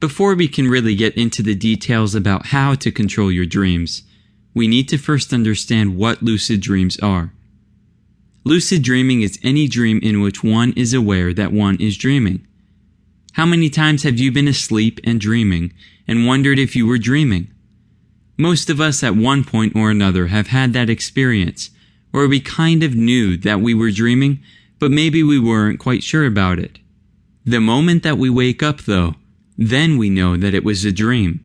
Before we can really get into the details about how to control your dreams, we need to first understand what lucid dreams are. Lucid dreaming is any dream in which one is aware that one is dreaming. How many times have you been asleep and dreaming and wondered if you were dreaming? Most of us at one point or another have had that experience, or we kind of knew that we were dreaming, but maybe we weren't quite sure about it. The moment that we wake up though, then we know that it was a dream.